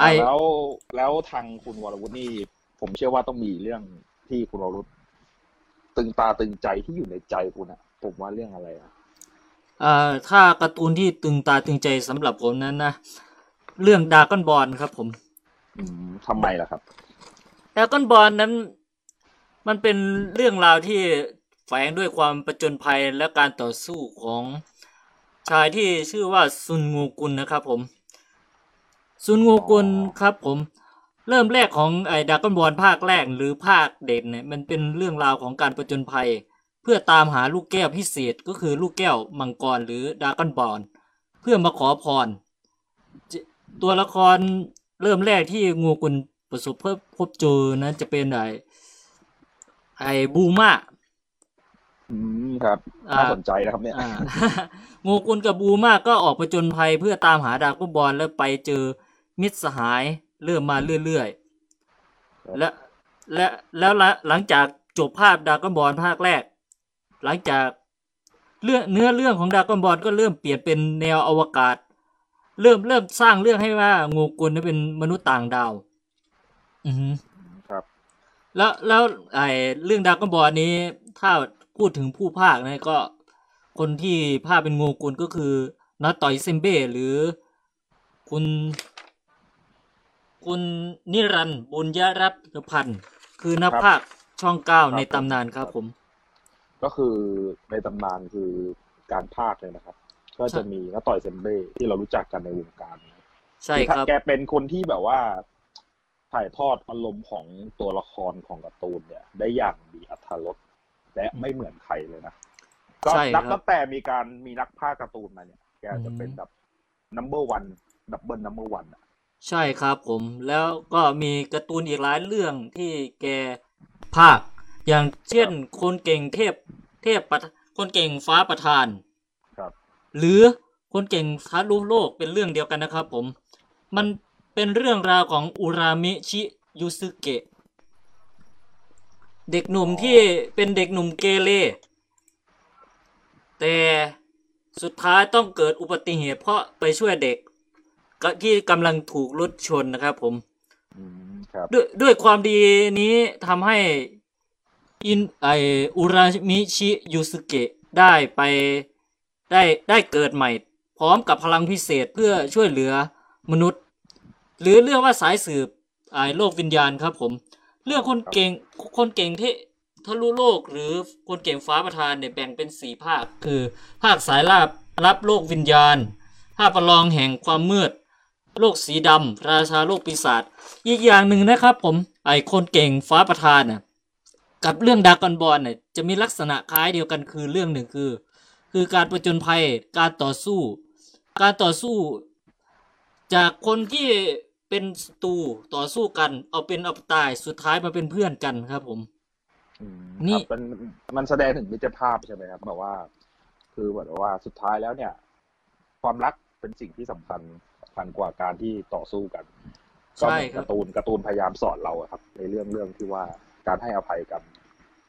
ไอ้แล้วแล้วทางคุณวรวุฒินี่ ผมเชื่อว่าต้องมีเรื่องที่คุณวรวุฒิตึงตาตึงใจที่อยู่ในใจคุณอะผมว่าเรื่องอะไรอะอ่าถ้าการ์ตูนที่ตึงตาตึงใจสำหรับผมนั้นนะเรื่องดากอนบอลครับผมอืมทำไมล่ะครับดากอนบอลนั้น มันเป็นเรื่องราวที่แฝงด้วยความประจนภัยและการต่อสู้ของชายที่ชื่อว่าซุนงูกุลนะครับผม ซุนงูกุลครับผมเริ่มแรกของไอ้ดากอนบอลภาคแรกหรือภาคเด่นเนี่ยมันเป็นเรื่องราวของการประจนภัย เพื่อตามหาลูกแก้วพิเศษก็คือลูกแก้วมังกรหรือดากอนบอลเพื่อมาขอพรเจตัวละครเริ่มแรกที่งูกุลประสบพบพบเจอนั้นจะเป็นไอ้ไอ้บูมาอืมครับอ่าน่าสนใจนะครับเนี่ยอ่างูกุลกับบูมาก็ออกประจนภัยเพื่อตามหาดรากอนบอลแล้วไปเจอ มิตรสหายเริ่มมาเรื่อยๆ และและแล้วหลังหลังจากจบภาพดรากอนบอลภาคแรก หลังจากเรื่องเนื้อเรื่องของดรากอนบอลก็เริ่มเปลี่ยนเป็นแนวอวกาศ เริ่มเริ่มสร้างเรื่องให้ว่างูกุลนั้นเป็นมนุษย์ต่างดาว อือฮึครับ แล้วแล้วไอ้เรื่องดรากอนบอลนี้ถ้าพูดถึงผู้ภาคนะก็คนที่ภาคเป็นงูกุลก็คือนาต่อยเซมเบ้หรือคุณ คุณนิรันดร์บุญยรับพันธ์คือนักภาคช่องเก้าในตำนานครับผม ก็คือในตำนานคือการพากย์เลยนะครับ ก็จะมีน้าต่อยเซมเบ้ที่เรารู้จักกันในวงการนะใช่ครับแกเป็นคนที่แบบว่า ถ่ายทอดอารมณ์ของตัวละครของการ์ตูนเนี่ย ได้อย่างมีอรรถรสและไม่เหมือนใครเลยนะก็ใช่นับครับตั้งแต่มีการมีนักพากย์การ์ตูนมาเนี่ย แกจะเป็นอืมแบบ number one ดับเบิล number one อะ ใช่ครับผมแล้วก็มีการ์ตูนอีกหลายเรื่องที่แกภาค อย่างเช่นคนเก่งเทพเทพประคนเก่งฟ้าประธาน ครับ หรือคนเก่งทะลุโลกเป็นเรื่องเดียวกันนะครับ ผม มันเป็นเรื่องราวของอุรามิชิยุสึเกะ เด็กหนุ่มที่เป็นเด็กหนุ่มเกเรแต่สุดท้ายต้องเกิดอุบัติเหตุเพราะไปช่วยเด็ก ก็ที่กำลังถูกรถชนนะครับ ผมอืมครับด้วยด้วยความดีนี้ทำให้อินไออุรามิชิยูสึเกะได้ไปได้ได้เกิดใหม่ พร้อมกับพลังพิเศษเพื่อช่วยเหลือมนุษย์ หรือเรื่องว่าสายสืบไอโลกวิญญาณครับ ผม เรื่องคนเก่งคนเก่งที่ทะลุโลกหรือคนเก่งฟ้าประธานเนี่ยแบ่งเป็นสี่ภาค คือ ภาคสายลับรับโลกวิญญาณ ภาคประลองแห่งความมืด โลกสีดำราชาโลกปีศาจอีกอย่างหนึ่งนะครับ ผมไอคนเก่งฟ้าประธานน่ะกับเรื่องดากอนบอลเนี่ยจะมีลักษณะคล้ายเดียวกันคือเรื่องหนึ่งคือ คือการประจนภัยการต่อสู้ การต่อสู้ จากคนที่เป็นศัตรูต่อสู้กัน เอาเป็นเอาตายสุดท้ายมาเป็นเพื่อนกันครับ ผมอืมนี่ครับมันมันแสดงถึงมิตรภาพใช่ไหมครับแบบว่า คือแบบว่าสุดท้ายแล้วเนี่ย ความรักเป็นสิ่งที่สำคัญสำ คัญกว่าการที่ต่อสู้กันก็ใช่เหมือนครักาบร์ตูนการ์ตูนพยายามสอนเราอะครับ ในเรื่องเรื่องที่ว่าการให้อภัยกัน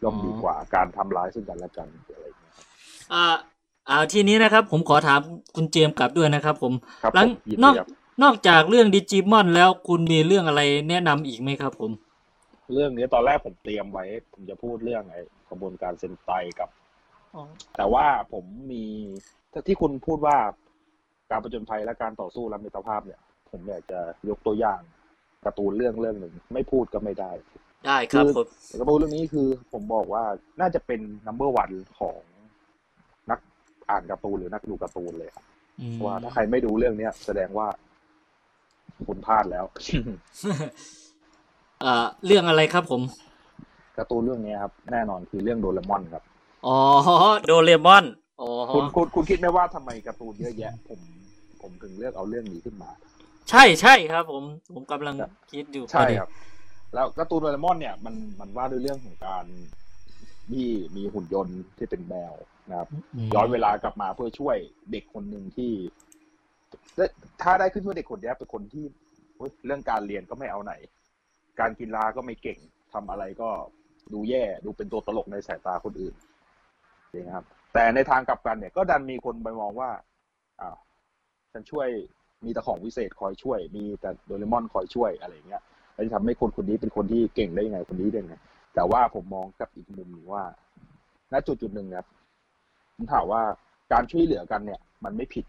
ย่อมอ๋อดีกว่าการทำร้ายซึ่งกันและกันอะไรอย่างเงี้ยครับอ่าอ่าทีนี้นะครับ ผมขอถามคุณเจมส์กลับด้วยนะครับ ผมครับหลังผมยินนดีอกครับนอกจากเรื่องดิจิมอนแล้วคุณมีเรื่องอะไรแนะนำอีกไหมครับ ผม เรื่องนี้ตอนแรกผมเตรียมไว้ ผมจะพูดเรื่องไอ้กระบวนการเซนไตกับแต่ว่าผมมีที่คุณพูดว่า การประจนภัยและการต่อสู้และมิตรภาพเนี่ย ผมอยากจะยกตัวอย่างการ์ตูนเรื่องเรื่องหนึ่งไม่พูดก็ไม่ได้ ได้ครับคือผมการ์ตูนเรื่องนี้คือผมบอกว่าน่าจะเป็น number one ของนักอ่านการ์ตูนหรือนักดูการ์ตูนเลยครับอืมว่าถ้าใครไม่ดูเรื่องเนี้ยแสดงว่าคุณพลาดแล้วอ่าเรื่องอะไรครับผมการ์ตูนเรื่องนี้ครับ แน่นอนคือเรื่องโดเรมอนครับอ๋อโดเรมอนอ๋อคุณคุณคุณคิดไหมว่าทำไมการ์ตูนเยอะแยะ ผม ผมถึงเลือกเอาเรื่องนี้ขึ้นมา ใช่ใช่ครับ ผมผมกำลังครับคิดอยู่ใช่พอดีครับ แล้วการ์ตูนโดเรมอนเนี่ยมันมันว่าด้วยเรื่องของการที่มีหุ่นยนต์ที่เป็นแมวนะครับมย้อนเวลากลับมาเพื่อช่วยเด็กคนหนึ่งที่ถ้าได้ขึ้นว่าเด็กคนเนี้ยเป็นคนที่เฮ้ยเรื่องการเรียนก็ไม่เอาไหน การกีฬาก็ไม่เก่งทำอะไรก็ดูแย่ดูเป็นตัวตลกในสายตาคนอื่นนะครับ แต่ในทางกลับกันเนี่ยก็ดันมีคนไปมองว่าอ้าว ฉันช่วยมีแต่ของวิเศษคอยช่วย มีแต่โดเรมอนคอยช่วยอะไรเงี้ยแล้วจะทำให้คนคนนี้เป็นคนที่เก่งได้ยังไงคนนี้ได้ยังไงแต่ว่าผมมองกับอีกมุมหนึ่งว่า ณจุดจุดหนึ่งครับผมถามว่าการช่วยเหลือกันเนี่ย มันไม่ผิด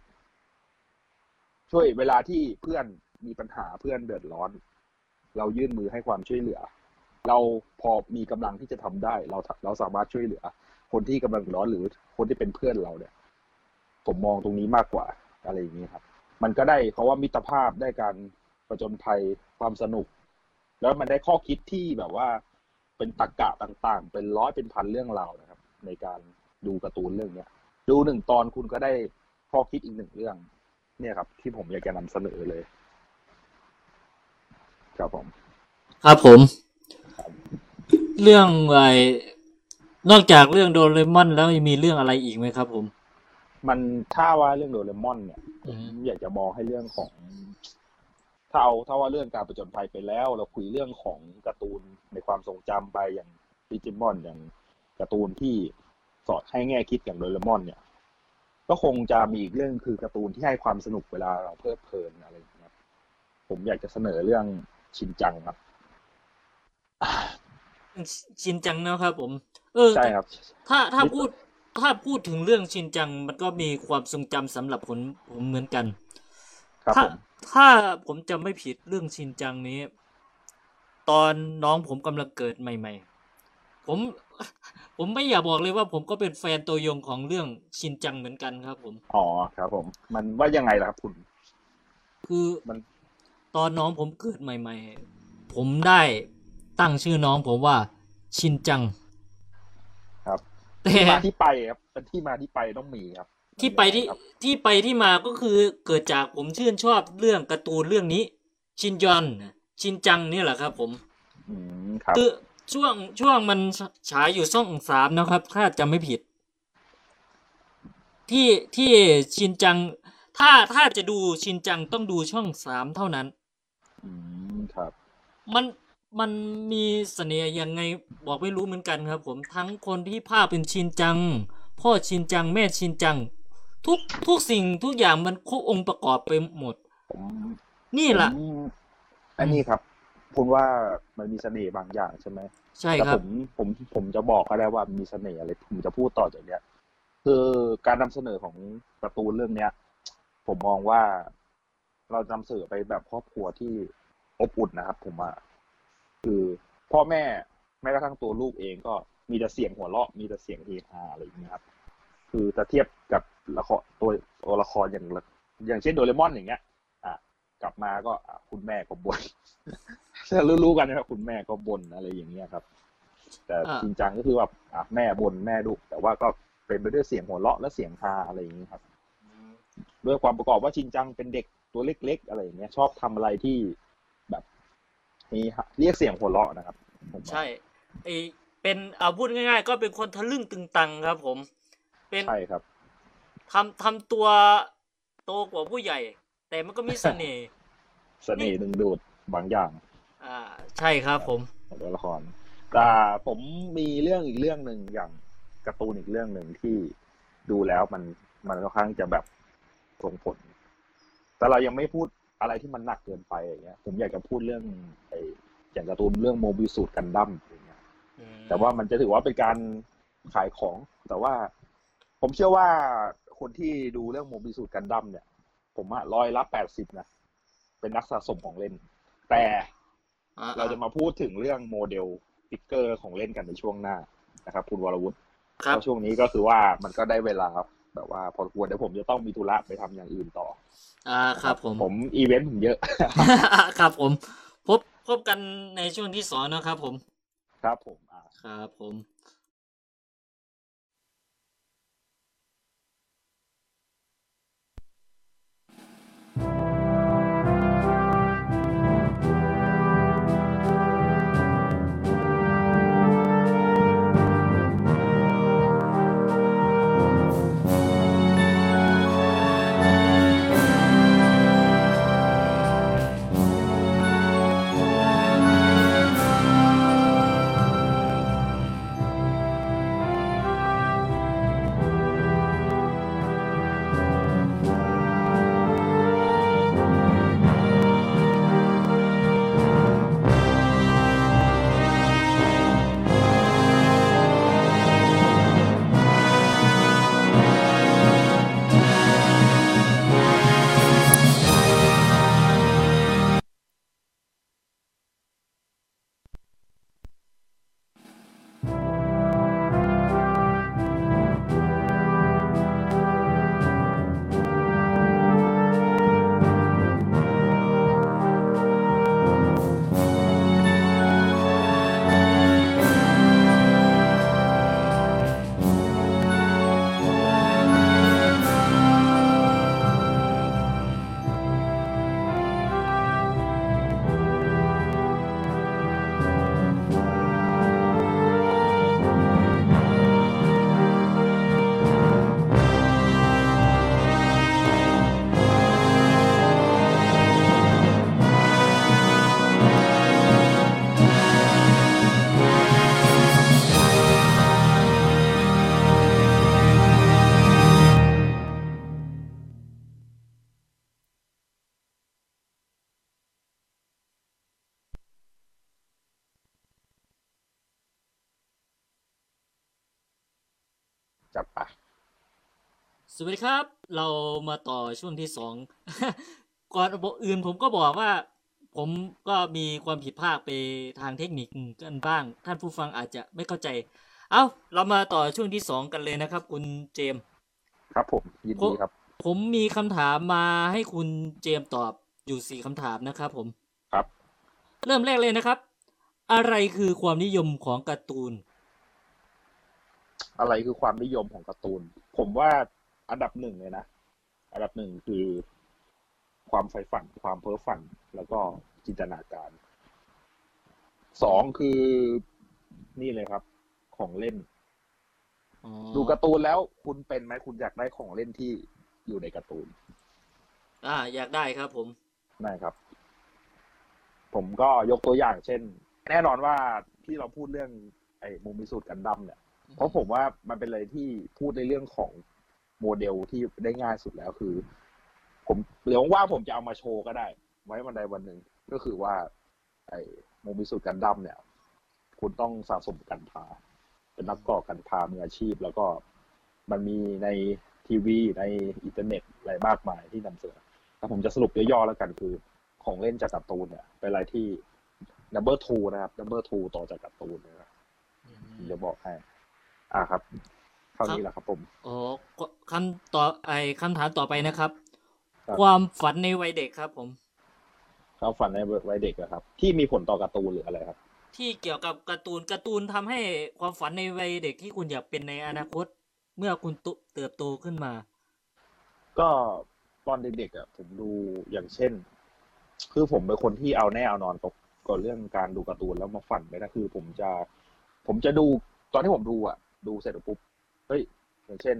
ช่วยเวลาที่เพื่อนมีปัญหาเพื่อนเดือดร้อน เรายื่นมือให้ความช่วยเหลือ เราพอมีกำลังที่จะทำได้ เราเราสามารถช่วยเหลือ คนที่กำลังร้อนหรือคนที่เป็นเพื่อนเราเนี่ย ผมมองตรงนี้มากกว่า อะไรอย่างนี้ครับ มันก็ได้เขาว่ามิตรภาพได้การประจนภัยความสนุก แล้วมันได้ข้อคิดที่แบบว่า เป็นตรกกะต่างๆ เป็นร้อยเป็นพันเรื่องราวนะครับ ในการดูการ์ตูนเรื่องเนี้ย ดูหนึ่งตอนคุณก็ได้ข้อคิดอีกหนึ่งเรื่อง เนี่ยครับ ที่ผมอยากจะนำเสนอเลย ครับผม ครับผม เรื่องไอ้นอกจากเรื่องโดเรมอนแล้วยังมีเรื่องอะไรอีกไหมครับผม มันถ้าว่าเรื่องโดเรมอนเนี่ยอืผมมอยากจะมองให้เรื่องของถ้าเอาถ้าว่าเรื่องการประจนภัยไปแล้ว เราคุยเรื่องของการ์ตูนในความทรงจำไปอย่างดิจิมอนอย่างการ์ตูนที่สอดให้แง่คิดอย่างโดเรมอน เนี่ย ก็คงจะมีอีกเรื่องคือการ์ตูนที่ให้ความสนุกเวลาเราเพลิดเพลินอะไรอย่างเงี้ยผมอยากจะเสนอเรื่องชินจังครับชินจังนะครับผม เออใช่ครับ ถ้าถ้าพูด ถ้าพูดถึงเรื่องชินจัง มันก็มีความทรงจำสำหรับผมผมเหมือนกันครับถ้าผมถ้าผมจำไม่ผิดเรื่องชินจังนี้ ตอนน้องผมกำลังเกิดใหม่ ๆ ผมผมไม่อยากบอกเลยว่าผมก็เป็นแฟนตัวยงของเรื่องชินจังเหมือนกันครับ ผม อ๋อครับ ผม มันว่ายังไงล่ะครับคุณ คือมันตอนน้องผมเกิดใหม่ ๆ ผมได้ตั้งชื่อน้องผมว่าชินจังครับ แต่ที่มาที่ไปครับเป็นที่มาที่ไปต้องมีครับ ที่ไปที่ครับที่ไปที่มาก็คือเกิดจากผมชื่นชอบเรื่องการ์ตูนเรื่องนี้ ชินยอนชินจังนี่แหละครับผมอืมครับคือช่วงช่วงมันฉายอยู่ช่องสามนะครับ ถ้าจำไม่ผิด ที่ที่ชินจัง ถ้าถ้าจะดูชินจังต้องดูช่องสามเท่านั้น อืมครับ มัน มันมีเสน่ห์ยังไงบอกไม่รู้เหมือนกันครับ ผมทั้งคนที่ภาพเป็นชินจัง พ่อชินจังแม่ชินจัง ทุกทุกสิ่งทุกอย่างมันครบองค์ประกอบไปหมดผมนี่แหละผมอันนี้ครับคุณว่ามันมีเสน่ห์บางอย่างใช่ไหมใช่แต่ครัผบมผมผมจะบอกก็ได้ว่ามีเสน่ห์อะไรผมจะพูดต่อจากเนี้ยคือการนำเสนอของการ์ตูนเรื่องเนี้ย ผมมองว่าเรานำเสนอไปแบบครอบครัวที่อบอุ่นนะครับ ผมว่า คือ พ่อแม่แม้กระทั่งตัวลูกเองก็มีแต่เสียงหัวเราะมีแต่เสียงเฮฮาอะไรอย่างเงี้ยครับคือถ้าเทียบกับละครตัวตัวละครอย่างละอย่างเช่นโดเรมอนอย่างเงี้ย อะกลับมาก็อะคุณแม่ก็บ่นรู้ๆกันนะครับ คุณแม่ก็บ่นอะไรอย่างเงี้ยครับ แต่อ่าจริงจังก็คือแบบอะแม่บ่นแม่ดุแต่ว่าก็เป็นไปด้วยเสียงหัวเราะและเสียงฮาอะไรอย่างเงี้ยครับด้วยความประกอบว่าชินจังเป็นเด็กตัวเล็ก ๆ อะไรอย่างเงี้ย ชอบทำอะไรที่แบบ มีเรียกเสียงหัวเราะนะครับผมว่าใช่ไอเป็นเอาพูดง่าย ๆ ก็เป็นคนทะลึ่งตึงตังครับ ผม เป็นใช่ครับทำทำตัวโตกว่าผู้ใหญ่ แต่มันก็มีเสน่ห์เสน่ห์ดึงดูดบางอย่าง อ่า ใช่ครับ ผมของตัวละครแต่ผมมีเรื่องอีกเรื่องหนึ่งอย่างการ์ตูนอีกเรื่องหนึ่งที่ดูแล้วมันมันค่อนข้างจะแบบส่งผล แต่เรายังไม่พูด อะไรที่มันหนักเกินไปอย่างเงี้ย ผมอยากจะพูดเรื่องไอ้อย่างการ์ตูนเรื่อง Mobile Suit Gundam อย่างเงี้ยแต่ว่ามันจะถือว่าเป็นการขายของ แต่ว่าผมเชื่อว่าคนที่ดูเรื่อง Mobile Suit Gundam เนี่ย ผมอะร้อยละแปดสิบนะเป็นนักสะสมของเล่น แต่เอ่อเราจะมาพูดถึงเรื่องโมเดลfigure ของเล่นกันในช่วงหน้านะครับ คุณวรวุฒิครับเพราะช่วงนี้ก็คือว่ามันก็ได้เวลาครับ แบบว่าพอควรเดี๋ยวผมจะต้องมีธุระไปทำอย่างอื่นต่อ อ่าครับผมผมอีเวนต์ผมเยอะ ครับผม พบพบกันในช่วงที่สองนะครับผม ครับผมอ่าครับผม จัดไป สวัสดีครับ เรามาต่อช่วงที่สอง ก่อนอื่นผมก็บอกว่า ผมก็มีความผิดพลาดไปทางเทคนิคกันบ้าง ท่านผู้ฟังอาจจะไม่เข้าใจ เอาเรามาต่อช่วงที่สองกันเลยนะครับ คุณเจมส์ครับผม ยินดีครับ ผมมีคำถามมาให้คุณเจมส์ตอบอยู่สี่คำถามนะครับผม ครับ เริ่มแรกเลยนะครับ อะไรคือความนิยมของการ์ตูน อะไรคือความนิยมของการ์ตูน ผมว่าอันดับหนึ่งเลยนะ อันดับหนึ่งคือความใฝ่ฝัน ความเพ้อฝัน แล้วก็จินตนาการ สองคือนี่เลยครับ ของเล่นอ๋อดูการ์ตูนแล้วคุณเป็นไหมคุณอยากได้ของเล่นที่อยู่ในการ์ตูน อ่า อยากได้ครับ ผมนะครับ ผมก็ยกตัวอย่างเช่น แน่นอนว่าที่เราพูดเรื่องไอ้ Mobile Suit Gundam เนี่ย เพราะผมว่ามันเป็นอะไรที่พูดในเรื่องของโมเดลที่ได้ง่ายสุดแล้วคือ ผมเดี๋ยวว่าผมจะเอามาโชว์ก็ได้ ไว้วันใดวันหนึ่งก็คือว่า ไอ้ Mobile Suit Gundam เนี่ย คุณต้องสะสม Gunpla เป็นนักต่อ Gunpla มืออาชีพ แล้วก็มันมีในทีวีในอินเทอร์เน็ตอะไรมากมายที่นำเสนอแต่ผมจะสรุปย่อๆแล้วกันคือ ของเล่นจากการ์ตูนเนี่ยเป็นอะไรที่ number two นะครับ number two ต่อจากการ์ตูนนะครับผมจะบอกให้ อ่าครับเท่านี้แหละครับผมอ๋อคำต่อไอคำถามต่อไปนะครับครับ ความฝันในวัยเด็กครับ ผมเขาฝันในวัยเด็กอะครับ ที่มีผลต่อการ์ตูนหรืออะไรครับ ที่เกี่ยวกับการ์ตูนการ์ตูนทำให้ความฝันในวัยเด็กที่คุณอยากเป็นในอนาคต เมื่อคุณตุเติบโตขึ้นมา ก็ตอนเด็กๆอะผมดูอย่างเช่น คือผมเป็นคนที่เอาแน่เอานอนกับกับเรื่องการดูการ์ตูนแล้วมาฝันไปนะคือ ผมจะ ผมจะดูตอนที่ผมดูอะ ดูเสร็จแล้วปุ๊บเฮ้ยอย่างเช่น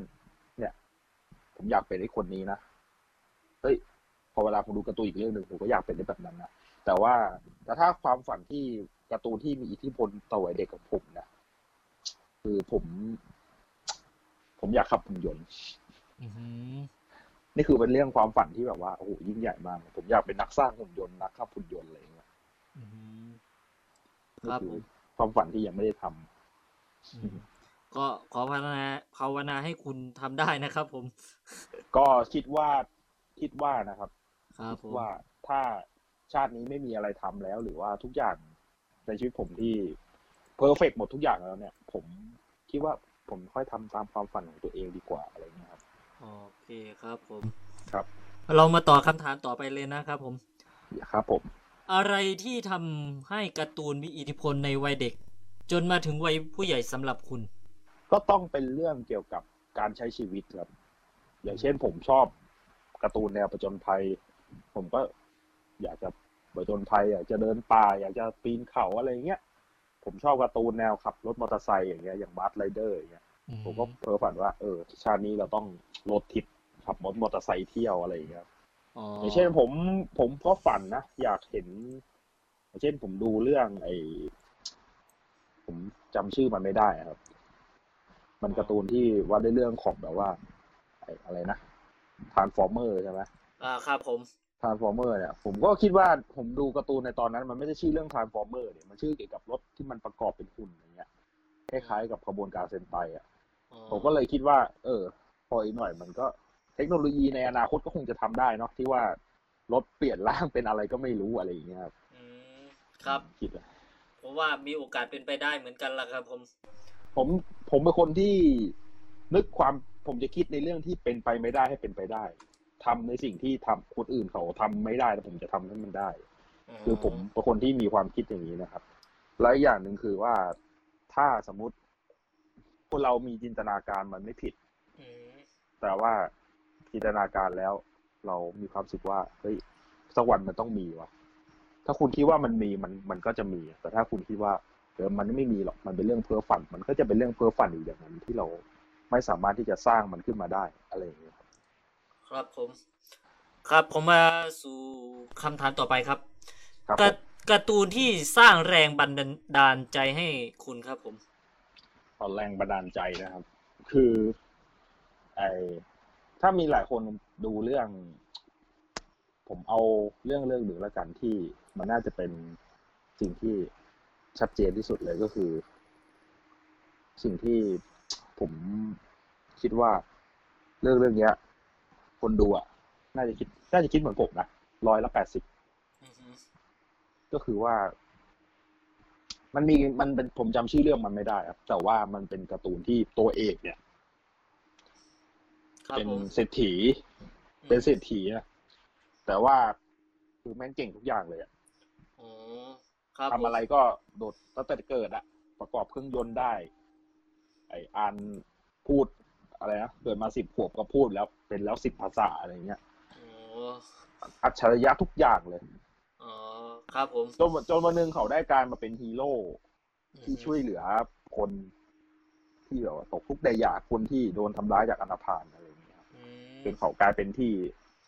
เนี่ย ผมอยากเป็นไอ้คนนี้นะเฮ้ยพอเวลาผมดูการ์ตูนอีกเรื่องหนึ่งผมก็อยากเป็นได้แบบนั้นนะแต่ว่าแต่ถ้าความฝันที่การ์ตูนที่มีอิทธิพลต่อวัยเด็กของผมนะคือผม ผมอยากขับหุ่นยนต์อือหือนี่คือเป็นเรื่องความฝันที่แบบว่าโอ้โหยิ่งใหญ่มากผมอยากเป็นนักสร้างหุ่นยนต์นักขับหุ่นยนต์อะไรอย่างเงี้ยอือหือนี่ครับคืผมความฝันที่ยังไม่ได้ทำอืม ก็ขอภาวนาภาวนาให้คุณทำได้นะครับ ผม ก็คิดว่าคิดว่านะครับ ครับผคิดมว่าถ้าชาตินี้ไม่มีอะไรทำแล้ว หรือว่าทุกอย่างในชีวิตผมที่เพอร์เฟกหมดทุกอย่างแล้วเนี่ย ผมคิดว่าผมค่อยทำตามความฝันของตัวเองดีกว่าอะไรเงี้ยครับ โอเคครับผม ครับ เรามาต่อคำถามต่อไปเลยนะครับผม ครับผม อะไรที่ทำให้การ์ตูนมีอิทธิพลในวัยเด็ก จนมาถึงวัยผู้ใหญ่สำหรับคุณ ก็ต้องเป็นเรื่องเกี่ยวกับการใช้ชีวิตครับ อย่างเช่นผมชอบการ์ตูนแนวประจนภัย ผมก็อยากจะประจนภัยอยากจะเดินป่า อยากจะปีนเขาอะไรเงี้ยผมชอบการ์ตูนแนวขับรถมอเตอร์ไซค์อย่างเงี้ยอย่าง Masked Rider อย่างเงี้ยผมก็เพ้อฝันว่าเออ ชาตินี้เราต้อง road trip ขับรถมอเตอร์ไซค์เที่ยวอะไรอย่างเงี้ยอ๋อออย่างเช่นผมผมก็ฝันนะอยากเห็นอย่างเช่นผมดูเรื่องไอผมจำชื่อมันไม่ได้อะครับ มันการ์ตูนที่ว่าด้วยเรื่องของแบบว่าไออะไรนะ Transformers ใช่ไหมอ่าครับผม Transformers เนี่ยผมก็คิดว่าผมดูการ์ตูนในตอนนั้น มันไม่ได้ชื่อเรื่อง Transformers เนี่ยมันชื่อเกี่ยวกับรถที่มันประกอบเป็นหุ่นอย่างเงี้ยคล้ายๆกับขบวนการเซนไตอะอ๋อผมก็เลยคิดว่า เออ พออีกหน่อยมันก็เทคโนโลยีในอนาคตก็คงจะทำได้เนาะที่ว่ารถเปลี่ยนร่างเป็นอะไรก็ไม่รู้อะไรอย่างเงี้ยครับอืมครับคิดเลยผมว่ามีโอกาสเป็นไปได้เหมือนกันละครับผม ผม ผมเป็นคนที่นึกความผมจะคิดในเรื่องที่เป็นไปไม่ได้ให้เป็นไปได้ทำในสิ่งที่ทำคนอื่นเขาทำไม่ได้แต่ผมจะทำให้มันได้ คือผมเป็นคนที่มีความคิดอย่างนี้นะครับ และอีกอย่างหนึ่งคือว่าถ้าสมมติคนเรามีจินตนาการมันไม่ผิดอืมแต่ว่าจินตนาการแล้ว เรามีความรู้สึกว่าเฮ้ยสักวันมันต้องมีวะถ้าคุณคิดว่ามันมีมันมันก็จะมี แต่ถ้าคุณคิดว่า เออมันไม่มีหรอกมันเป็นเรื่องเพ้อฝัน มันก็จะเป็นเรื่องเพ้อฝันอยู่อย่างนั้นที่เราไม่สามารถที่จะสร้างมันขึ้นมาได้อะไรอย่างเงี้ยครับครับผม ครับผมมาสู่คำถามต่อไปครับครับกาผมการ์ตูนที่สร้างแรงบันดาลใจให้คุณครับผมตอนแรงบันดาลใจนะครับ คือไอถ้ามีหลายคนดูเรื่อง ผมเอาเรื่องเรื่องหนึ่งแล้วกันที่มันน่าจะเป็นสิ่งที่ ชัดเจนที่สุดเลยก็คือ สิ่งที่ผมคิดว่าเรื่องเรื่องเนี้ย คนดูอะ น่าจะคิด น่าจะคิดเหมือนผมนะร้อยละแปดสิบอือฮึก็คือว่า มันมีมันเป็นผมจำชื่อเรื่องมันไม่ได้ครับ แต่ว่ามันเป็นการ์ตูนที่ตัวเอกเนี่ยครับเป็นผมเศรษฐี เป็นเศรษฐีนะแต่ว่าคือแม่งเก่งทุกอย่างเลยอะอ๋อ ครับทำอะไรก็โดดตั้งแต่เกิดอะประกอบเครื่องยนต์ได้ ไออ่านพูดอะไรนะเกิดมาสิบขวบก็พูดแล้วเป็นแล้วสิบภาษาอะไรเงี้ยอ๋ออัจฉริยะทุกอย่างเลยอ๋อครับผมจนจนวันหนึ่งเขาได้การมาเป็นฮีโร่ที่ช่วยเหลือคนที่แบบว่าตกทุกข์ได้ยากคนที่โดนทำร้ายจากอนาพานอะไรอย่างเงี้ยครับอืมจนเขากลายเป็นที่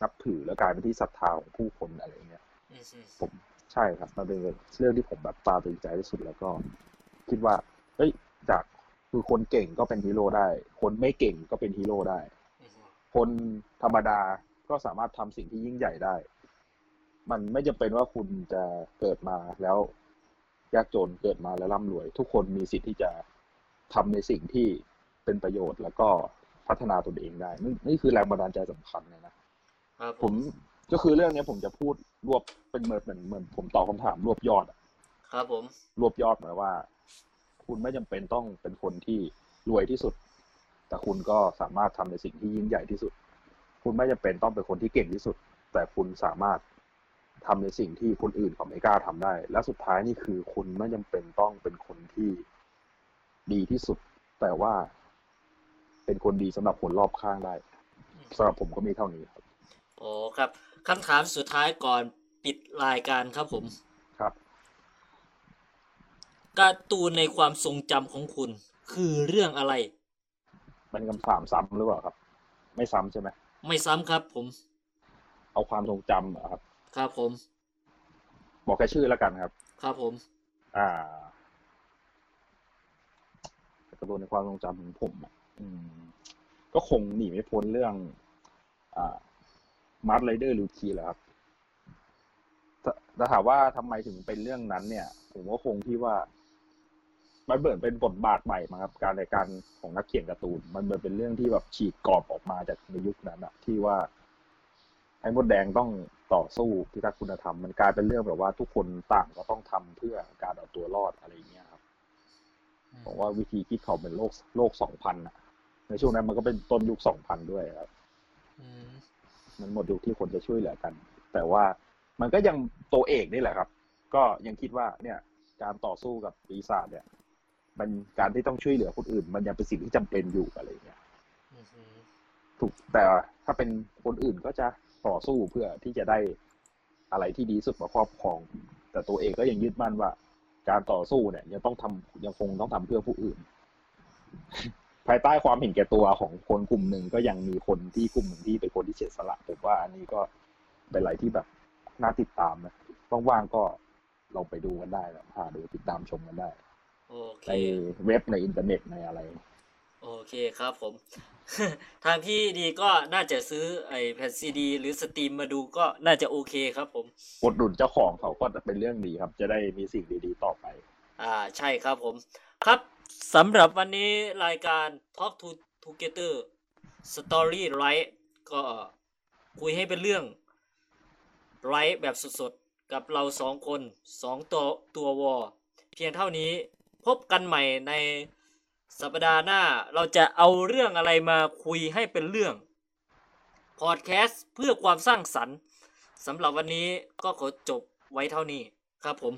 นับถือและกลายเป็นที่ศรัทธาของผู้คนอะไรอย่างเงี้ยอือฮึผม ใช่ครับ มันเป็นเรื่องที่ผมแบบตราตรึงใจที่สุดแล้วก็ คิดว่าเฮ้ย จากคือคนเก่งก็เป็นฮีโร่ได้ คนไม่เก่งก็เป็นฮีโร่ได้อือฮึคนธรรมดาก็สามารถทำสิ่งที่ยิ่งใหญ่ได้ มันไม่จำเป็นว่าคุณจะเกิดมาแล้วยากจนเกิดมาแล้วร่ำรวย ทุกคนมีสิทธิ์ที่จะทำในสิ่งที่เป็นประโยชน์แล้วก็พัฒนาตนเองได้ นี่นี่คือแรงบันดาลใจสำคัญเลยนะครับผม ก็คือเรื่องเนี้ยผมจะพูดรวบเป็นเหมือนเหมือนเหมือนผมตอบคำถามรวบยอดอะครับผม รวบยอดหมายว่า คุณไม่จำเป็นต้องเป็นคนที่รวยที่สุด แต่คุณก็สามารถทำในสิ่งที่ยิ่งใหญ่ที่สุด คุณไม่จำเป็นต้องเป็นคนที่เก่งที่สุด แต่คุณสามารถทำในสิ่งที่คนอื่นเขาไม่กล้าทำได้ และสุดท้ายนี่คือคุณไม่จำเป็นต้องเป็นคนที่ดีที่สุด แต่ว่าเป็นคนดีสำหรับคนรอบข้างได้สำหรับผมก็มีเท่านี้ครับโอ้ครับ คำถามสุดท้ายก่อนปิดรายการครับผม ครับ การ์ตูนในความทรงจำของคุณ คือเรื่องอะไร เป็นคำถามซ้ำหรือเปล่าครับ ไม่ซ้ำใช่ไหม ไม่ซ้ำครับผม เอาความทรงจำเหรอครับ ครับผม บอกแค่ชื่อแล้วกันครับ ครับผม อ่าการ์ตูนในความทรงจำของผมอะอืม ก็คงหนีไม่พ้นเรื่อง อ่า มาร์ r ไรเดอร์ลูคีแหละครับถ้าถ้ามว่าทำไมถึงเป็นเรื่องนั้น เนี่ย ผมก็คงที่ว่ามันเหมือนเป็นบทบาทใหม่มาครับ การในการของนักเขียนการ์ตูน มันเหมือนเป็นเรื่องที่แบบฉีกกรอบออกมาจากในยุคนั้นอะที่ว่าไอ้มดแดงต้องต่อสู้พิทักษ์คุณธรรม มันกลายเป็นเรื่องแบบว่าทุกคนต่างก็ต้องทำเพื่อการเอาตัวรอดอะไรอย่างเงี้ยครับผมว่าวิธีคิดเขาเป็นโลกโลกสองพันอะในช่วงนั้นมันก็เป็นต้นยุคสองพันด้วยครับอื มมันหมดยุคที่คนจะช่วยเหลือกัน แต่ว่ามันก็ยังตัวเอกนี่แหละครับ ก็ยังคิดว่าเนี่ยการต่อสู้กับปีศาจเนี่ยมันการที่ต้องช่วยเหลือคนอื่น มันยังเป็นสิ่งที่จำเป็นอยู่อะไรอย่างเงี้ยอือฮึถูกแต่ถ้าเป็นคนอื่นก็จะต่อสู้เพื่อที่จะได้อะไรที่ดีที่สุดมาครอบครอง แต่ตัวเองก็ยังยึดมั่นว่า การต่อสู้เนี่ยยังต้องทำยังคงต้องทำเพื่อผู้อื่น ภายใต้ความเห็นแก่ตัวของคนกลุ่มหนึ่งก็ยังมีคนที่กลุ่มหนึ่งที่เป็นคนที่เสียสละผมว่าอันนี้ก็เป็นอะไรที่แบบน่าติดตามนะว่างๆก็ลองไปดูกันได้นะหาดูติดตามชมกันได้โอเคในเว็บในอินเทอร์เน็ตในอะไร โอเคครับผม ทางที่ดีก็น่าจะซื้อไอแผ่นซีดี หรือ stream มาดูก็น่าจะโอเคครับผมอุดหนุนเจ้าของเขาก็จะเป็นเรื่องดีครับ จะได้มีสิ่งดีๆต่อไป อ่าใช่ครับผม ครับ สำหรับวันนี้รายการ Talk to Together Story Right ก็คุยให้เป็นเรื่องไรแบบสดๆ กับเราสองคนสองตัวตัววอ เพียงเท่านี้พบกันใหม่ในสัปดาห์หน้าเราจะเอาเรื่องอะไรมาคุยให้เป็นเรื่องพอดแคสต์เพื่อความสร้างสรรค์สำหรับวันนี้ก็ขอจบไว้เท่านี้ครับผม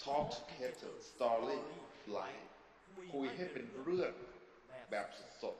รายการ Talk Together Story Life คุยให้เป็นเรื่องแบบสดกับตัววอ